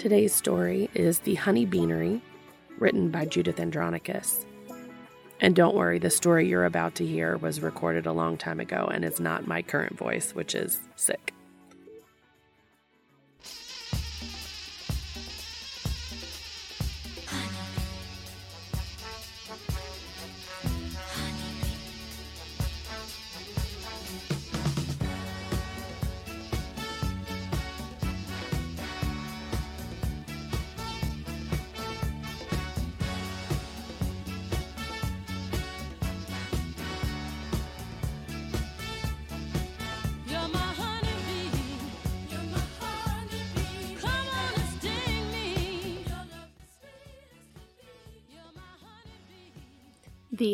Today's story is The Honey Beanery, written by Judith Andronicus. And don't worry, the story you're about to hear was recorded a long time ago and is not my current voice, which is sick.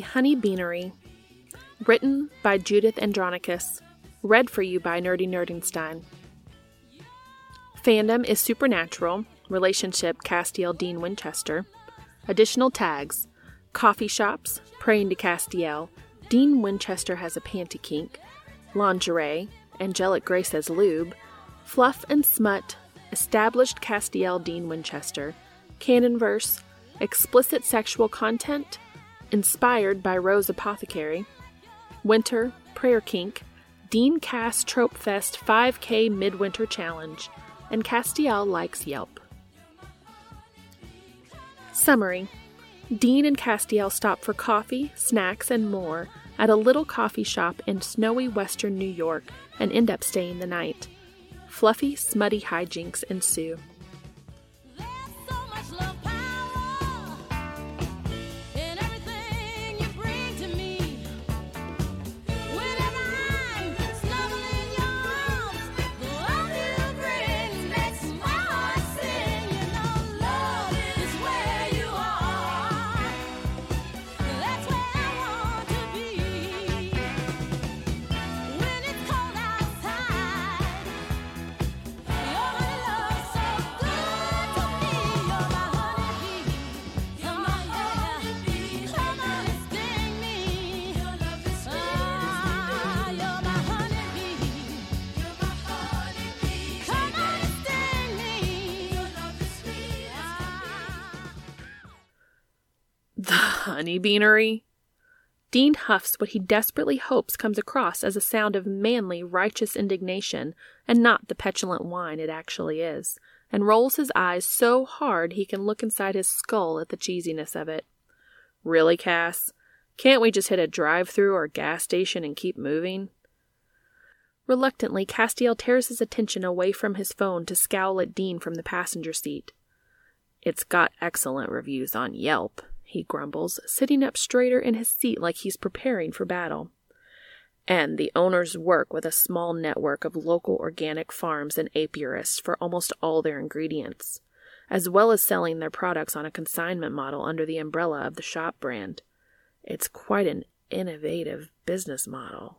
Honey Beanery, written by Judith Andronicus, read for you by Nerdy Nerdenstein. Fandom is supernatural, relationship Castiel Dean Winchester. Additional tags. Coffee shops, praying to Castiel, Dean Winchester has a panty kink, lingerie, angelic grace as lube, fluff and smut, established Castiel Dean Winchester, canon verse, explicit sexual content, inspired by Rose Apothecary, Winter, Prayer Kink, Dean Cass Trope Fest 5K Midwinter Challenge, and Castiel likes Yelp. Summary Dean and Castiel stop for coffee, snacks, and more at a little coffee shop in snowy western New York and end up staying the night. Fluffy, smutty hijinks ensue. Honey beanery? Dean huffs what he desperately hopes comes across as a sound of manly, righteous indignation, and not the petulant whine it actually is, and rolls his eyes so hard he can look inside his skull at the cheesiness of it. Really, Cass? Can't we just hit a drive through or gas station and keep moving? Reluctantly, Castiel tears his attention away from his phone to scowl at Dean from the passenger seat. It's got excellent reviews on Yelp, he grumbles, sitting up straighter in his seat like he's preparing for battle. And the owners work with a small network of local organic farms and apiarists for almost all their ingredients, as well as selling their products on a consignment model under the umbrella of the shop brand. It's quite an innovative business model.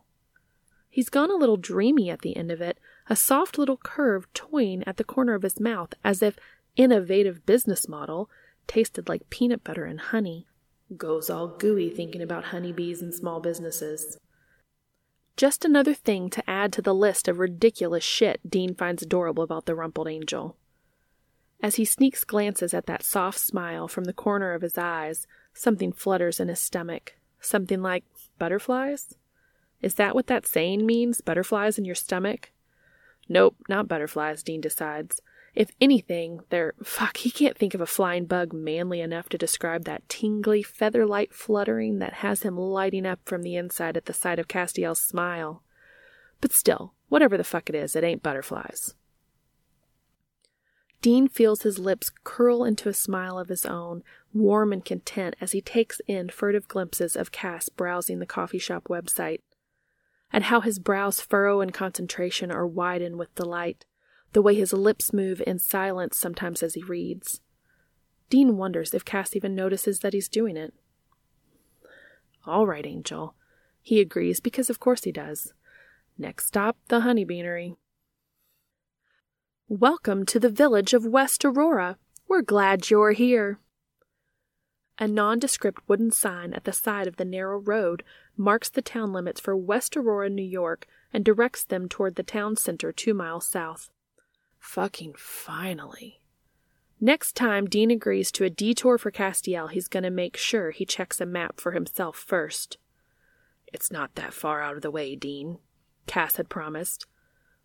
He's gone a little dreamy at the end of it, a soft little curve toying at the corner of his mouth as if innovative business model tasted like peanut butter and honey. Goes all gooey thinking about honeybees and small businesses. Just another thing to add to the list of ridiculous shit Dean finds adorable about the rumpled angel. As he sneaks glances at that soft smile from the corner of his eyes, something flutters in his stomach. Something like butterflies? Is that what that saying means? Butterflies in your stomach? Nope, not butterflies, Dean decides. If anything, they're. Fuck, he can't think of a flying bug manly enough to describe that tingly, feather light fluttering that has him lighting up from the inside at the sight of Castiel's smile. But still, whatever the fuck it is, it ain't butterflies. Dean feels his lips curl into a smile of his own, warm and content as he takes in furtive glimpses of Cass browsing the coffee shop website, and how his brows furrow in concentration or widen with delight, the way his lips move in silence sometimes as he reads. Dean wonders if Cass even notices that he's doing it. All right, Angel. He agrees because of course he does. Next stop, the Honey Beanery. Welcome to the village of West Aurora. We're glad you're here. A nondescript wooden sign at the side of the narrow road marks the town limits for West Aurora, New York, and directs them toward the town center two miles south. Fucking finally. Next time Dean agrees to a detour for Castiel, he's going to make sure he checks a map for himself first. It's not that far out of the way, Dean, Cass had promised.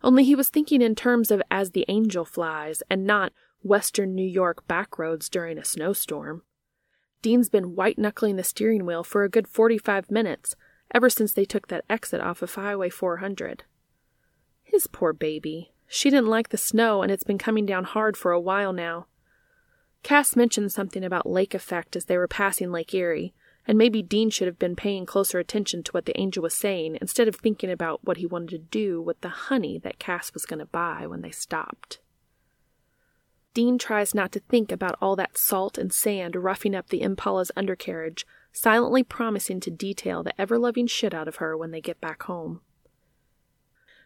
Only he was thinking in terms of as the angel flies and not western New York backroads during a snowstorm. Dean's been white knuckling the steering wheel for a good 45 minutes, ever since they took that exit off of Highway 400. His poor baby. She didn't like the snow, and it's been coming down hard for a while now. Cass mentioned something about lake effect as they were passing Lake Erie, and maybe Dean should have been paying closer attention to what the angel was saying instead of thinking about what he wanted to do with the honey that Cass was going to buy when they stopped. Dean tries not to think about all that salt and sand roughing up the Impala's undercarriage, silently promising to detail the ever loving shit out of her when they get back home.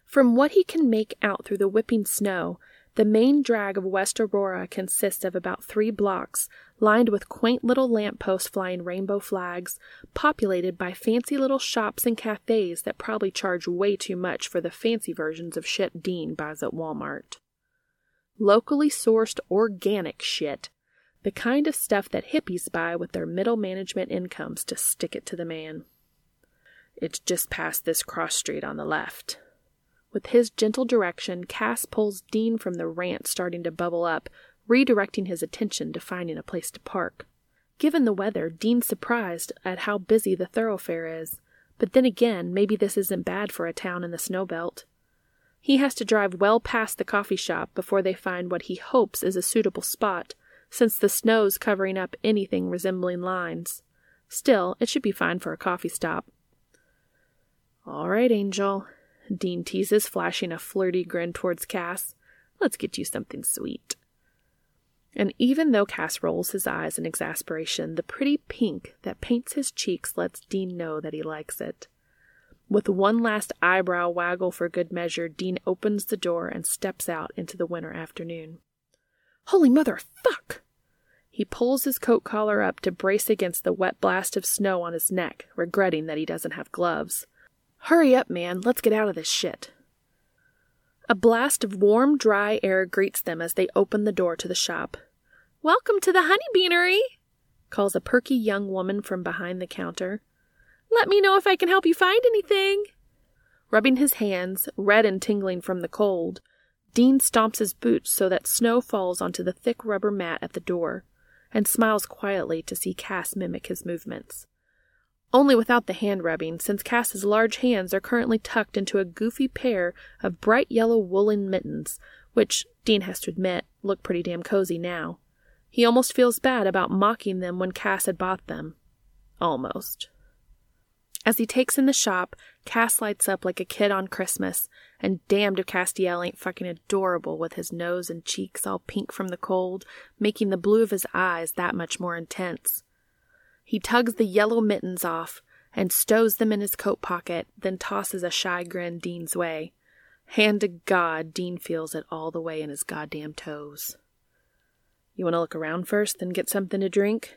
From what he can make out through the whipping snow, the main drag of West Aurora consists of about three blocks, lined with quaint little lamp posts flying rainbow flags, populated by fancy little shops and cafes that probably charge way too much for the fancy versions of shit Dean buys at Walmart. Locally sourced organic shit, the kind of stuff that hippies buy with their middle management incomes to stick it to the man. It's just past this cross street on the left. With his gentle direction, Cass pulls Dean from the rant starting to bubble up, redirecting his attention to finding a place to park. Given the weather, Dean's surprised at how busy the thoroughfare is, but then again, maybe this isn't bad for a town in the snow belt. He has to drive well past the coffee shop before they find what he hopes is a suitable spot, since the snow's covering up anything resembling lines. Still, it should be fine for a coffee stop. All right, Angel, Dean teases, flashing a flirty grin towards Cass. Let's get you something sweet. And even though Cass rolls his eyes in exasperation, the pretty pink that paints his cheeks lets Dean know that he likes it. With one last eyebrow waggle for good measure, Dean opens the door and steps out into the winter afternoon. Holy mother, fuck! He pulls his coat collar up to brace against the wet blast of snow on his neck, regretting that he doesn't have gloves. Hurry up, man, let's get out of this shit. A blast of warm, dry air greets them as they open the door to the shop. Welcome to the Honey Beanery, calls a perky young woman from behind the counter. Let me know if I can help you find anything. Rubbing his hands, red and tingling from the cold, Dean stomps his boots so that snow falls onto the thick rubber mat at the door, and smiles quietly to see Cass mimic his movements. Only without the hand rubbing, since Cass's large hands are currently tucked into a goofy pair of bright yellow woolen mittens, which, Dean has to admit, look pretty damn cozy now. He almost feels bad about mocking them when Cass had bought them. Almost. As he takes in the shop, Cass lights up like a kid on Christmas, and damned if Castiel ain't fucking adorable with his nose and cheeks all pink from the cold, making the blue of his eyes that much more intense. He tugs the yellow mittens off and stows them in his coat pocket, then tosses a shy grin Dean's way. Hand to God, Dean feels it all the way in his goddamn toes. You want to look around first, then get something to drink?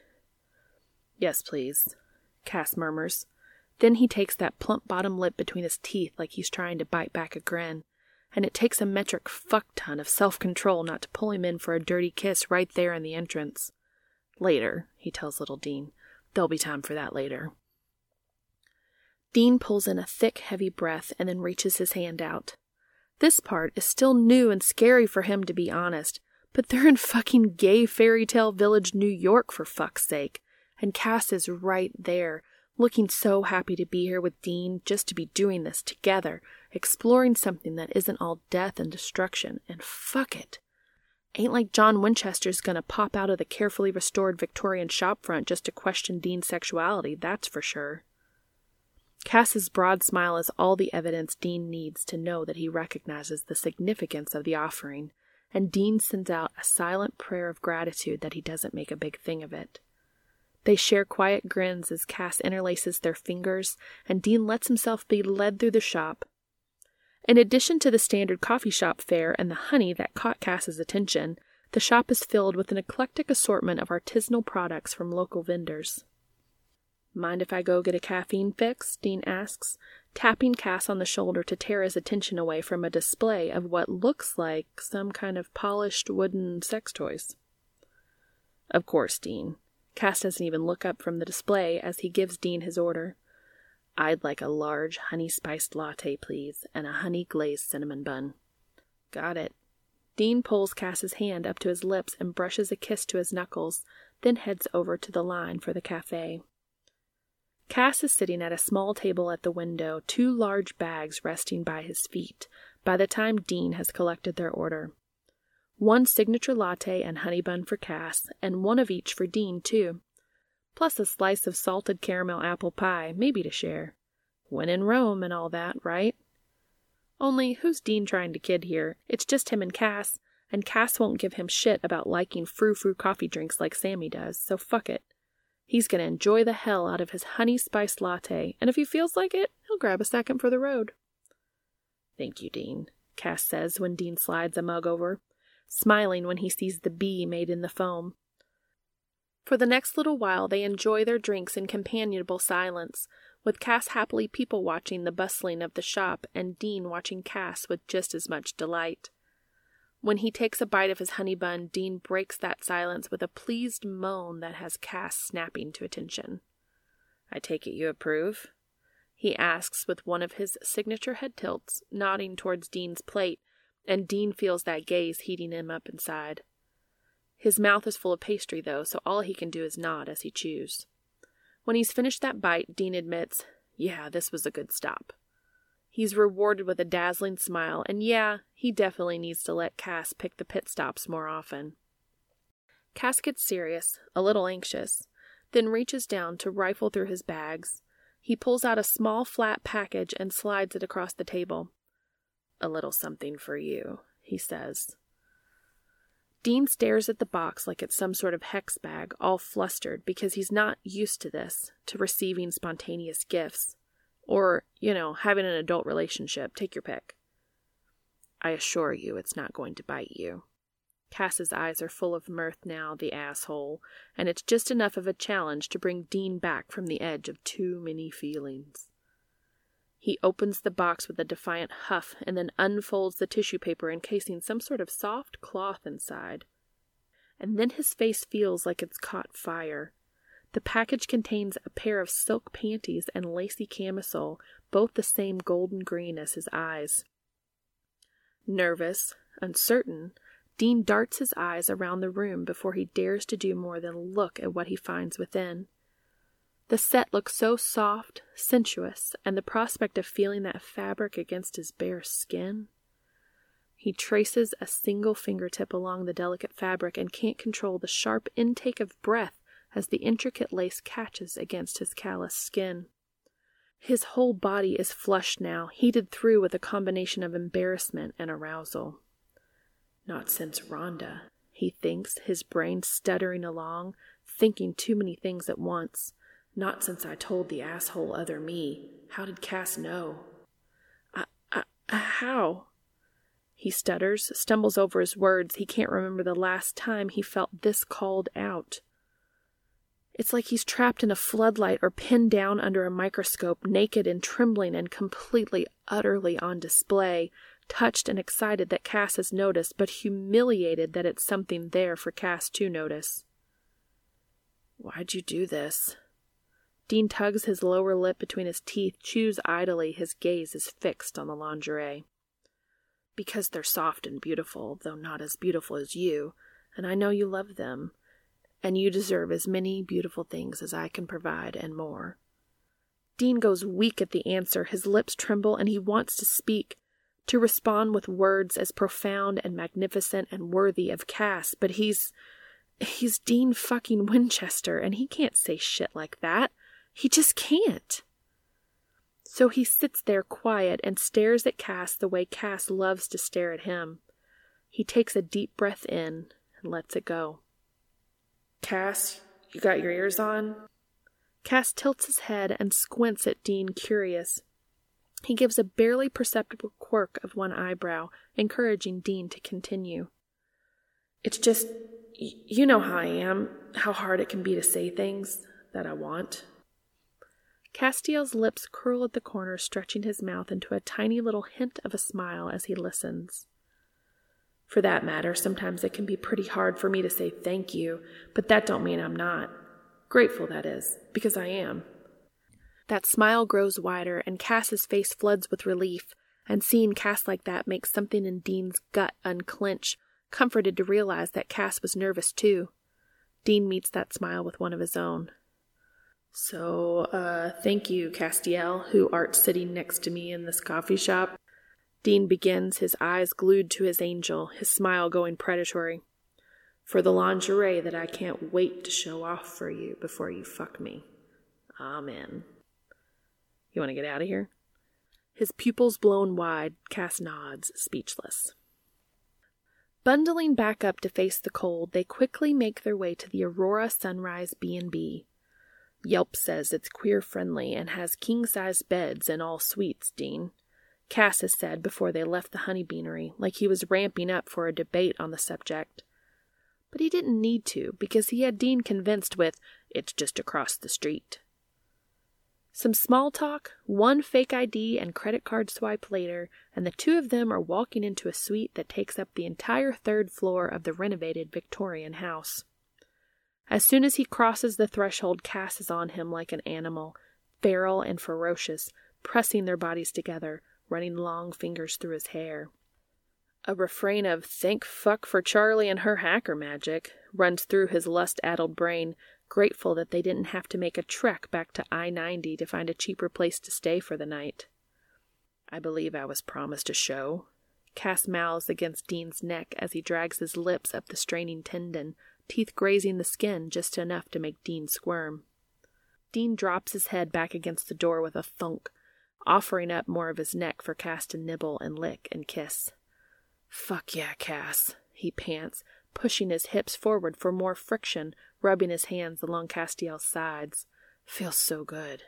Yes, please, Cass murmurs. Then he takes that plump bottom lip between his teeth like he's trying to bite back a grin, and it takes a metric fuck ton of self control not to pull him in for a dirty kiss right there in the entrance. Later, he tells little Dean. There'll be time for that later. Dean pulls in a thick, heavy breath and then reaches his hand out. This part is still new and scary for him, to be honest, But they're in fucking gay fairy tale village, New York, for fuck's sake. And Cass is right there, looking so happy to be here with Dean, just to be doing this together, exploring something that isn't all death and destruction, and fuck it. Ain't like John Winchester's gonna pop out of the carefully restored Victorian shopfront just to question Dean's sexuality, that's for sure. Cass's broad smile is all the evidence Dean needs to know that he recognizes the significance of the offering, and Dean sends out a silent prayer of gratitude that he doesn't make a big thing of it. They share quiet grins as Cass interlaces their fingers, and Dean lets himself be led through the shop. In addition to the standard coffee shop fare and the honey that caught Cass's attention, the shop is filled with an eclectic assortment of artisanal products from local vendors. Mind if I go get a caffeine fix? Dean asks, tapping Cass on the shoulder to tear his attention away from a display of what looks like some kind of polished wooden sex toys. Of course, Dean. Cass doesn't even look up from the display as he gives Dean his order. I'd like a large honey spiced latte, please, and a honey glazed cinnamon bun. Got it. Dean pulls Cass's hand up to his lips and brushes a kiss to his knuckles, then heads over to the line for the cafe. Cass is sitting at a small table at the window, two large bags resting by his feet, by the time Dean has collected their order. One signature latte and honey bun for Cass, and one of each for Dean, too. Plus a slice of salted caramel apple pie, maybe to share. When in Rome and all that, right? Only, who's Dean trying to kid here? It's just him and Cass, and Cass won't give him shit about liking frou-frou coffee drinks like Sammy does, so fuck it. He's gonna enjoy the hell out of his honey spiced latte, and if he feels like it, he'll grab a second for the road. Thank you, Dean, Cass says when Dean slides a mug over, smiling when he sees the bee made in the foam. For the next little while, they enjoy their drinks in companionable silence, with Cass happily people watching the bustling of the shop and Dean watching Cass with just as much delight. When he takes a bite of his honey bun, Dean breaks that silence with a pleased moan that has Cass snapping to attention. I take it you approve? He asks with one of his signature head tilts, nodding towards Dean's plate, and Dean feels that gaze heating him up inside. His mouth is full of pastry, though, so all he can do is nod as he chews. When he's finished that bite, Dean admits, Yeah, this was a good stop. He's rewarded with a dazzling smile, and yeah, he definitely needs to let Cass pick the pit stops more often. Cass gets serious, a little anxious, then reaches down to rifle through his bags. He pulls out a small flat package and slides it across the table. A little something for you, he says. Dean stares at the box like it's some sort of hex bag, all flustered because he's not used to this, to receiving spontaneous gifts. Or, you know, having an adult relationship. Take your pick. I assure you it's not going to bite you. Cass's eyes are full of mirth now, the asshole, and it's just enough of a challenge to bring Dean back from the edge of too many feelings. He opens the box with a defiant huff and then unfolds the tissue paper encasing some sort of soft cloth inside. And then his face feels like it's caught fire. The package contains a pair of silk panties and lacy camisole, both the same golden green as his eyes. Nervous, uncertain, Dean darts his eyes around the room before he dares to do more than look at what he finds within. The set looks so soft, sensuous, and the prospect of feeling that fabric against his bare skin. He traces a single fingertip along the delicate fabric and can't control the sharp intake of breath as the intricate lace catches against his callous skin. His whole body is flushed now, heated through with a combination of embarrassment and arousal. Not since Rhonda, he thinks, his brain stuttering along, thinking too many things at once. Not since I told the asshole other me. How did Cass know? I, I, how? He stutters, stumbles over his words. He can't remember the last time he felt this called out. It's like he's trapped in a floodlight or pinned down under a microscope, naked and trembling and completely, utterly on display, touched and excited that Cass has noticed, but humiliated that it's something there for Cass to notice. Why'd you do this? Dean tugs his lower lip between his teeth, chews idly, his gaze is fixed on the lingerie. Because they're soft and beautiful, though not as beautiful as you, and I know you love them, and you deserve as many beautiful things as I can provide and more. Dean goes weak at the answer. His lips tremble, and he wants to speak, to respond with words as profound and magnificent and worthy of Cass, but he's. he's Dean fucking Winchester, and he can't say shit like that. He just can't. So he sits there quiet and stares at Cass the way Cass loves to stare at him. He takes a deep breath in and lets it go. Cass, you got your ears on? Cass tilts his head and squints at Dean, curious. He gives a barely perceptible quirk of one eyebrow, encouraging Dean to continue. It's just, you know how I am, how hard it can be to say things that I want. Castiel's lips curl at the corner, stretching his mouth into a tiny little hint of a smile as he listens. For that matter, sometimes it can be pretty hard for me to say thank you, but that don't mean I'm not. Grateful, that is, because I am. That smile grows wider, and Cass's face floods with relief, and seeing Cass like that makes something in Dean's gut unclench, comforted to realize that Cass was nervous too. Dean meets that smile with one of his own. So, uh, thank you, Castiel, who art sitting next to me in this coffee shop. Dean begins, his eyes glued to his angel, his smile going predatory. For the lingerie that I can't wait to show off for you before you fuck me. Amen. You want to get out of here? His pupils blown wide, Cass nods, speechless. Bundling back up to face the cold, they quickly make their way to the Aurora Sunrise B&B. Yelp says it's queer friendly and has king-sized beds and all suites, Dean. Cass has said before they left the honeybeanery, like he was ramping up for a debate on the subject. But he didn't need to, because he had Dean convinced with, it's just across the street. Some small talk, one fake ID and credit card swipe later, and the two of them are walking into a suite that takes up the entire third floor of the renovated Victorian house. As soon as he crosses the threshold, Cass is on him like an animal, feral and ferocious, pressing their bodies together, running long fingers through his hair. A refrain of thank fuck for Charlie and her hacker magic runs through his lust addled brain, grateful that they didn't have to make a trek back to I 90 to find a cheaper place to stay for the night. I believe I was promised a show. Cass mouths against Dean's neck as he drags his lips up the straining tendon, teeth grazing the skin just enough to make Dean squirm. Dean drops his head back against the door with a thunk, offering up more of his neck for Cass to nibble and lick and kiss. Fuck yeah, Cass, he pants, pushing his hips forward for more friction, rubbing his hands along Castiel's sides. Feels so good.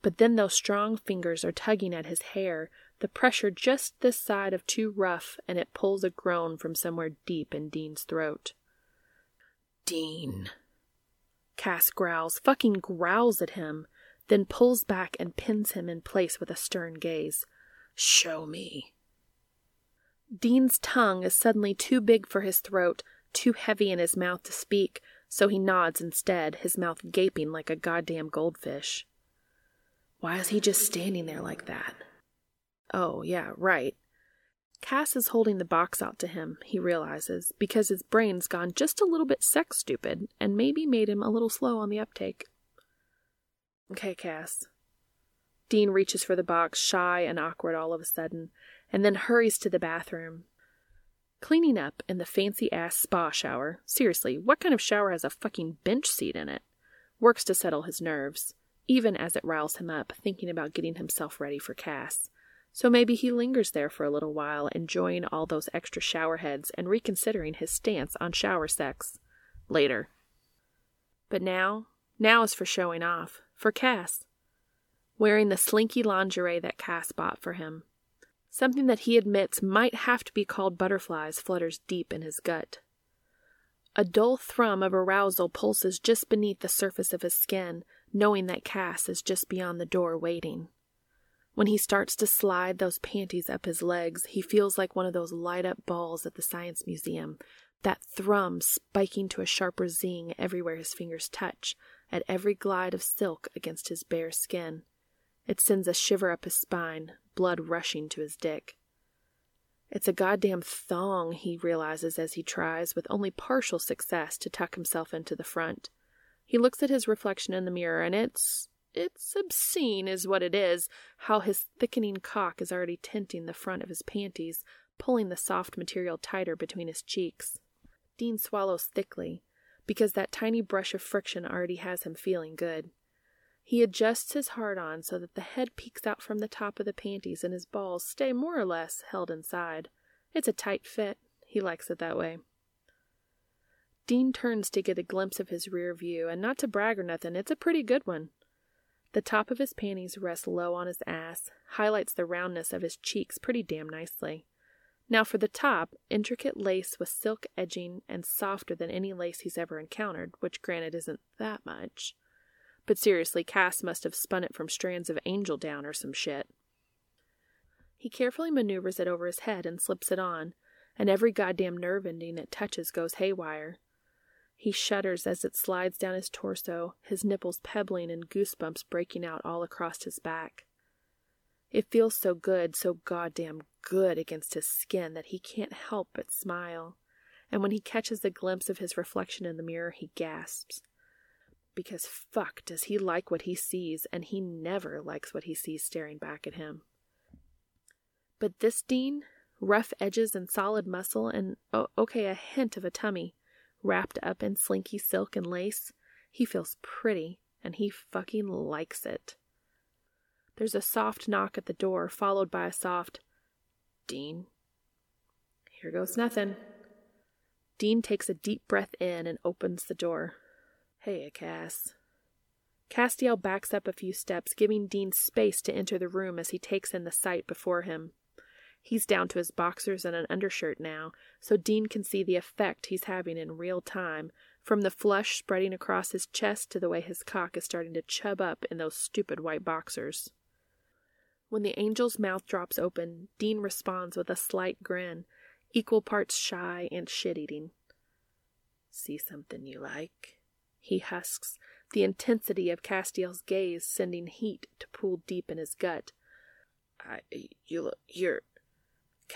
But then those strong fingers are tugging at his hair, the pressure just this side of too rough, and it pulls a groan from somewhere deep in Dean's throat. Dean. Cass growls, fucking growls at him, then pulls back and pins him in place with a stern gaze. Show me. Dean's tongue is suddenly too big for his throat, too heavy in his mouth to speak, so he nods instead, his mouth gaping like a goddamn goldfish. Why is he just standing there like that? Oh, yeah, right. Cass is holding the box out to him, he realizes, because his brain's gone just a little bit sex stupid and maybe made him a little slow on the uptake. Okay, Cass. Dean reaches for the box, shy and awkward all of a sudden, and then hurries to the bathroom. Cleaning up in the fancy ass spa shower, seriously, what kind of shower has a fucking bench seat in it? Works to settle his nerves, even as it riles him up, thinking about getting himself ready for Cass. So maybe he lingers there for a little while, enjoying all those extra shower heads and reconsidering his stance on shower sex. Later. But now, now is for showing off, for Cass. Wearing the slinky lingerie that Cass bought for him. Something that he admits might have to be called butterflies flutters deep in his gut. A dull thrum of arousal pulses just beneath the surface of his skin, knowing that Cass is just beyond the door waiting. When he starts to slide those panties up his legs, he feels like one of those light up balls at the Science Museum, that thrum spiking to a sharper zing everywhere his fingers touch, at every glide of silk against his bare skin. It sends a shiver up his spine, blood rushing to his dick. It's a goddamn thong, he realizes as he tries, with only partial success, to tuck himself into the front. He looks at his reflection in the mirror, and it's. It's obscene, is what it is, how his thickening cock is already tinting the front of his panties, pulling the soft material tighter between his cheeks. Dean swallows thickly, because that tiny brush of friction already has him feeling good. He adjusts his hard on so that the head peeks out from the top of the panties and his balls stay more or less held inside. It's a tight fit. He likes it that way. Dean turns to get a glimpse of his rear view, and not to brag or nothing, it's a pretty good one. The top of his panties rests low on his ass, highlights the roundness of his cheeks pretty damn nicely. Now for the top, intricate lace with silk edging and softer than any lace he's ever encountered, which granted isn't that much. But seriously, Cass must have spun it from strands of angel down or some shit. He carefully maneuvers it over his head and slips it on, and every goddamn nerve ending it touches goes haywire. He shudders as it slides down his torso, his nipples pebbling and goosebumps breaking out all across his back. It feels so good, so goddamn good against his skin that he can't help but smile. And when he catches a glimpse of his reflection in the mirror, he gasps because fuck does he like what he sees, and he never likes what he sees staring back at him. But this Dean, rough edges and solid muscle, and oh, okay, a hint of a tummy, wrapped up in slinky silk and lace, he feels pretty, and he fucking likes it. There's a soft knock at the door, followed by a soft, Dean. Here goes nothing. Dean takes a deep breath in and opens the door. Hey, Cass. Castiel backs up a few steps, giving Dean space to enter the room as he takes in the sight before him. He's down to his boxers and an undershirt now, so Dean can see the effect he's having in real time, from the flush spreading across his chest to the way his cock is starting to chub up in those stupid white boxers. When the angel's mouth drops open, Dean responds with a slight grin, equal parts shy and shit eating. See something you like? he husks, the intensity of Castiel's gaze sending heat to pool deep in his gut. I, you look, you're.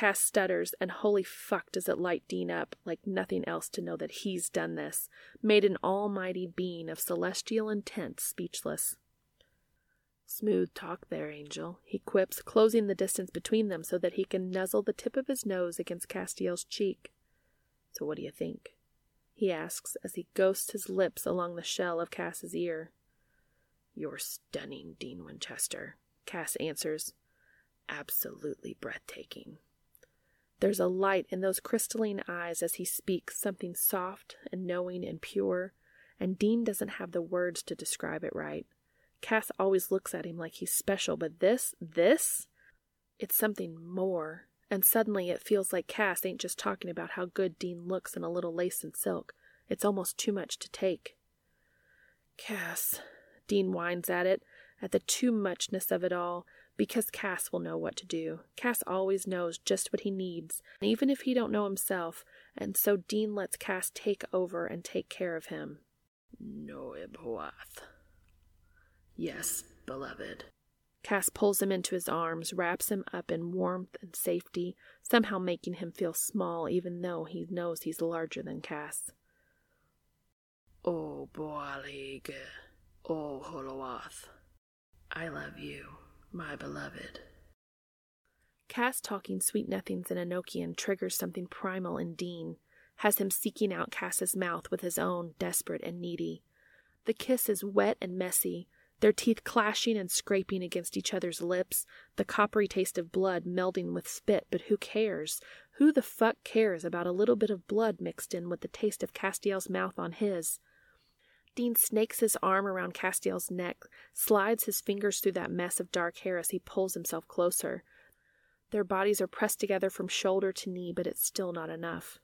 Cass stutters, and holy fuck does it light Dean up like nothing else to know that he's done this, made an almighty being of celestial intent speechless. Smooth talk there, Angel, he quips, closing the distance between them so that he can nuzzle the tip of his nose against Castiel's cheek. So what do you think? he asks as he ghosts his lips along the shell of Cass's ear. You're stunning, Dean Winchester, Cass answers. Absolutely breathtaking. There's a light in those crystalline eyes as he speaks, something soft and knowing and pure, and Dean doesn't have the words to describe it right. Cass always looks at him like he's special, but this, this, it's something more, and suddenly it feels like Cass ain't just talking about how good Dean looks in a little lace and silk. It's almost too much to take. Cass, Dean whines at it, at the too muchness of it all, because Cass will know what to do. Cass always knows just what he needs, even if he don't know himself, and so Dean lets Cass take over and take care of him. No Ibhuath. Yes, beloved. Cass pulls him into his arms, wraps him up in warmth and safety, somehow making him feel small even though he knows he's larger than Cass. Oh, Boalig, oh, Holowath, I love you, my beloved. Cass talking sweet nothings in Enochian triggers something primal in Dean, has him seeking out Cass's mouth with his own, desperate and needy. The kiss is wet and messy, their teeth clashing and scraping against each other's lips, the coppery taste of blood melding with spit, but who cares? Who the fuck cares about a little bit of blood mixed in with the taste of Castiel's mouth on his? Dean snakes his arm around Castiel's neck, slides his fingers through that mess of dark hair as he pulls himself closer. Their bodies are pressed together from shoulder to knee, but it's still not enough.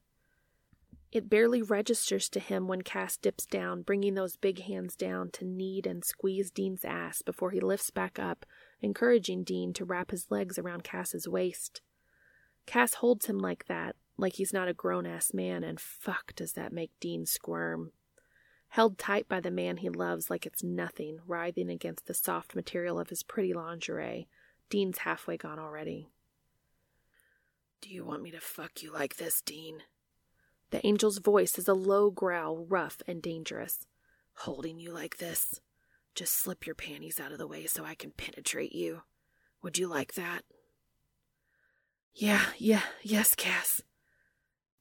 It barely registers to him when Cass dips down, bringing those big hands down to knead and squeeze Dean's ass before he lifts back up, encouraging Dean to wrap his legs around Cass's waist. Cass holds him like that, like he's not a grown ass man, and fuck does that make Dean squirm. Held tight by the man he loves like it's nothing, writhing against the soft material of his pretty lingerie, Dean's halfway gone already. Do you want me to fuck you like this, Dean? The angel's voice is a low growl, rough and dangerous. Holding you like this? Just slip your panties out of the way so I can penetrate you. Would you like that? Yeah, yeah, yes, Cass.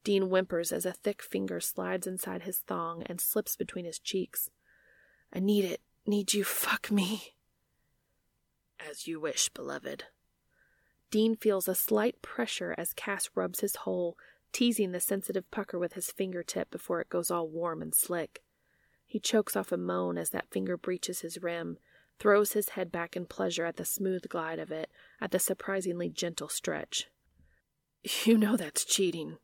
Dean whimpers as a thick finger slides inside his thong and slips between his cheeks. I need it. Need you fuck me? As you wish, beloved. Dean feels a slight pressure as Cass rubs his hole, teasing the sensitive pucker with his fingertip before it goes all warm and slick. He chokes off a moan as that finger breaches his rim, throws his head back in pleasure at the smooth glide of it, at the surprisingly gentle stretch. You know that's cheating.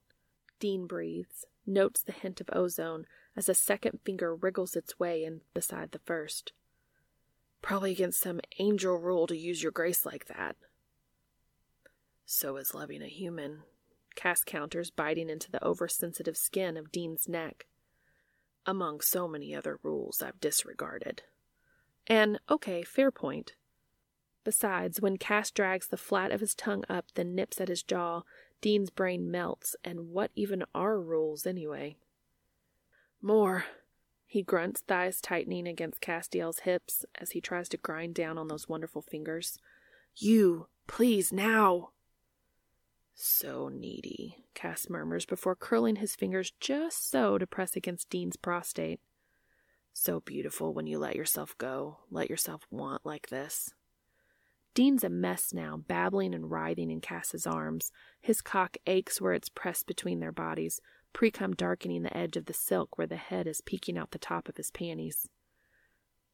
Dean breathes, notes the hint of ozone as a second finger wriggles its way in beside the first. Probably against some angel rule to use your grace like that. So is loving a human. Cass counters, biting into the oversensitive skin of Dean's neck. Among so many other rules I've disregarded. And, okay, fair point. Besides, when Cass drags the flat of his tongue up, then nips at his jaw, Dean's brain melts, and what even are rules, anyway? More. He grunts, thighs tightening against Castiel's hips as he tries to grind down on those wonderful fingers. You, please, now! So needy, Cass murmurs before curling his fingers just so to press against Dean's prostate. So beautiful when you let yourself go, let yourself want like this. Dean's a mess now, babbling and writhing in Cass's arms. His cock aches where it's pressed between their bodies, precum darkening the edge of the silk where the head is peeking out the top of his panties.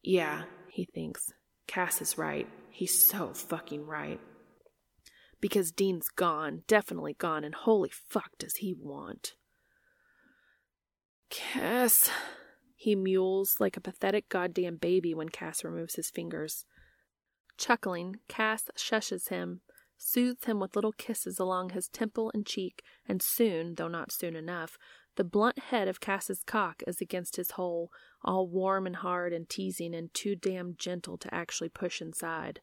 Yeah, he thinks. Cass is right. He's so fucking right. Because Dean's gone, definitely gone, and holy fuck does he want. Cass, he mewls like a pathetic goddamn baby when Cass removes his fingers. Chuckling, Cass shushes him, soothes him with little kisses along his temple and cheek, and soon, though not soon enough, the blunt head of Cass's cock is against his hole, all warm and hard and teasing and too damn gentle to actually push inside.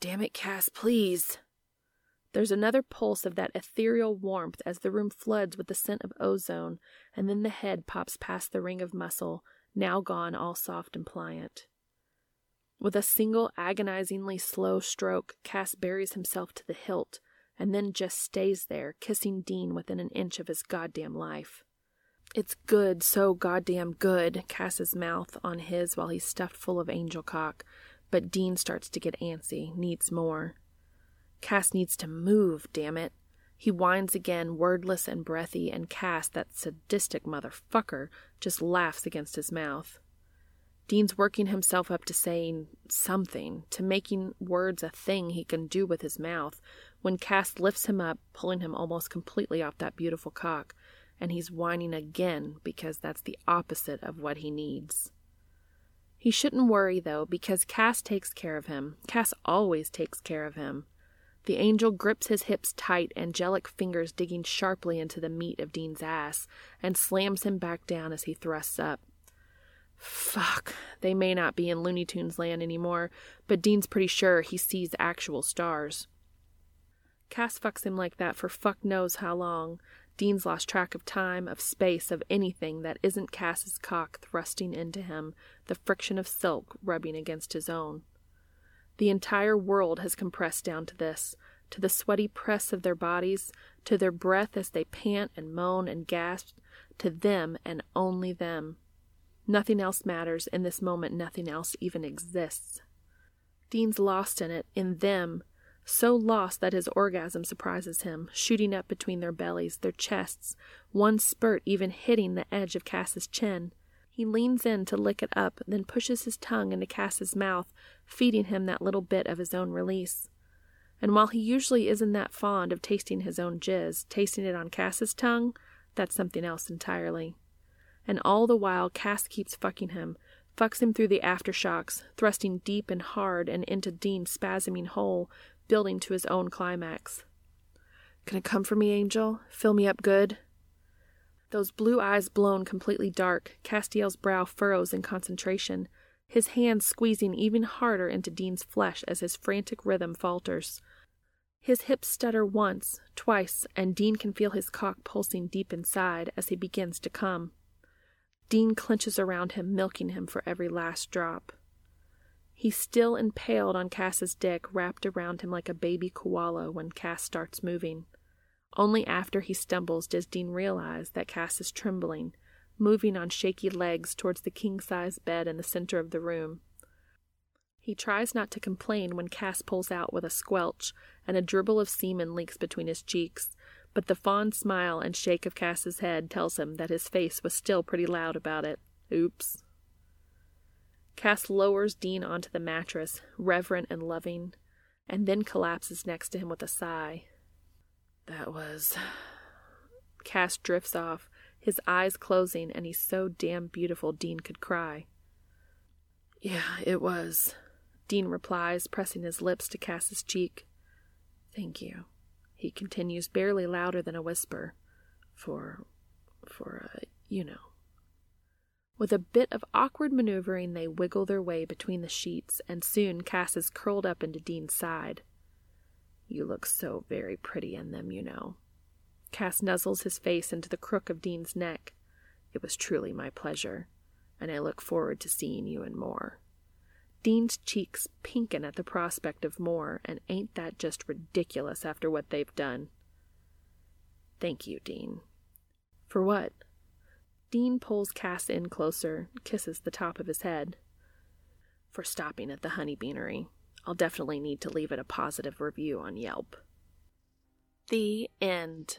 Damn it, Cass, please. There's another pulse of that ethereal warmth as the room floods with the scent of ozone, and then the head pops past the ring of muscle, now gone all soft and pliant. With a single agonizingly slow stroke, Cass buries himself to the hilt, and then just stays there, kissing Dean within an inch of his goddamn life. It's good, so goddamn good, Cass's mouth on his while he's stuffed full of angel cock, but Dean starts to get antsy, needs more. Cass needs to move, damn it. He whines again, wordless and breathy, and Cass, that sadistic motherfucker, just laughs against his mouth. Dean's working himself up to saying something, to making words a thing he can do with his mouth, when Cass lifts him up, pulling him almost completely off that beautiful cock, and he's whining again because that's the opposite of what he needs. He shouldn't worry, though, because Cass takes care of him. Cass always takes care of him. The angel grips his hips tight, angelic fingers digging sharply into the meat of Dean's ass, and slams him back down as he thrusts up. Fuck, they may not be in Looney Tunes land anymore, but Dean's pretty sure he sees actual stars. Cass fucks him like that for fuck knows how long. Dean's lost track of time, of space, of anything that isn't Cass's cock thrusting into him, the friction of silk rubbing against his own. The entire world has compressed down to this, to the sweaty press of their bodies, to their breath as they pant and moan and gasp, to them and only them. Nothing else matters. In this moment, nothing else even exists. Dean's lost in it, in them, so lost that his orgasm surprises him, shooting up between their bellies, their chests, one spurt even hitting the edge of Cass's chin. He leans in to lick it up, then pushes his tongue into Cass's mouth, feeding him that little bit of his own release. And while he usually isn't that fond of tasting his own jizz, tasting it on Cass's tongue, that's something else entirely. And all the while, Cass keeps fucking him, fucks him through the aftershocks, thrusting deep and hard and into Dean's spasming hole, building to his own climax. Gonna come for me, Angel? Fill me up good? Those blue eyes blown completely dark, Castiel's brow furrows in concentration, his hands squeezing even harder into Dean's flesh as his frantic rhythm falters. His hips stutter once, twice, and Dean can feel his cock pulsing deep inside as he begins to come. Dean clenches around him, milking him for every last drop. He's still impaled on Cass's dick, wrapped around him like a baby koala when Cass starts moving. Only after he stumbles does Dean realize that Cass is trembling, moving on shaky legs towards the king size bed in the center of the room. He tries not to complain when Cass pulls out with a squelch and a dribble of semen leaks between his cheeks, but the fond smile and shake of Cass's head tells him that his face was still pretty loud about it. Oops. Cass lowers Dean onto the mattress, reverent and loving, and then collapses next to him with a sigh. That was. Cass drifts off, his eyes closing, and he's so damn beautiful Dean could cry. Yeah, it was. Dean replies, pressing his lips to Cass's cheek. Thank you. He continues, barely louder than a whisper. For. for, uh, you know. With a bit of awkward maneuvering, they wiggle their way between the sheets, and soon Cass is curled up into Dean's side. You look so very pretty in them, you know. Cass nuzzles his face into the crook of Dean's neck. It was truly my pleasure, and I look forward to seeing you and more. Dean's cheeks pinken at the prospect of more, and ain't that just ridiculous after what they've done? Thank you, Dean. For what? Dean pulls Cass in closer, kisses the top of his head. For stopping at the Honey Beanery. I'll definitely need to leave it a positive review on Yelp. The end.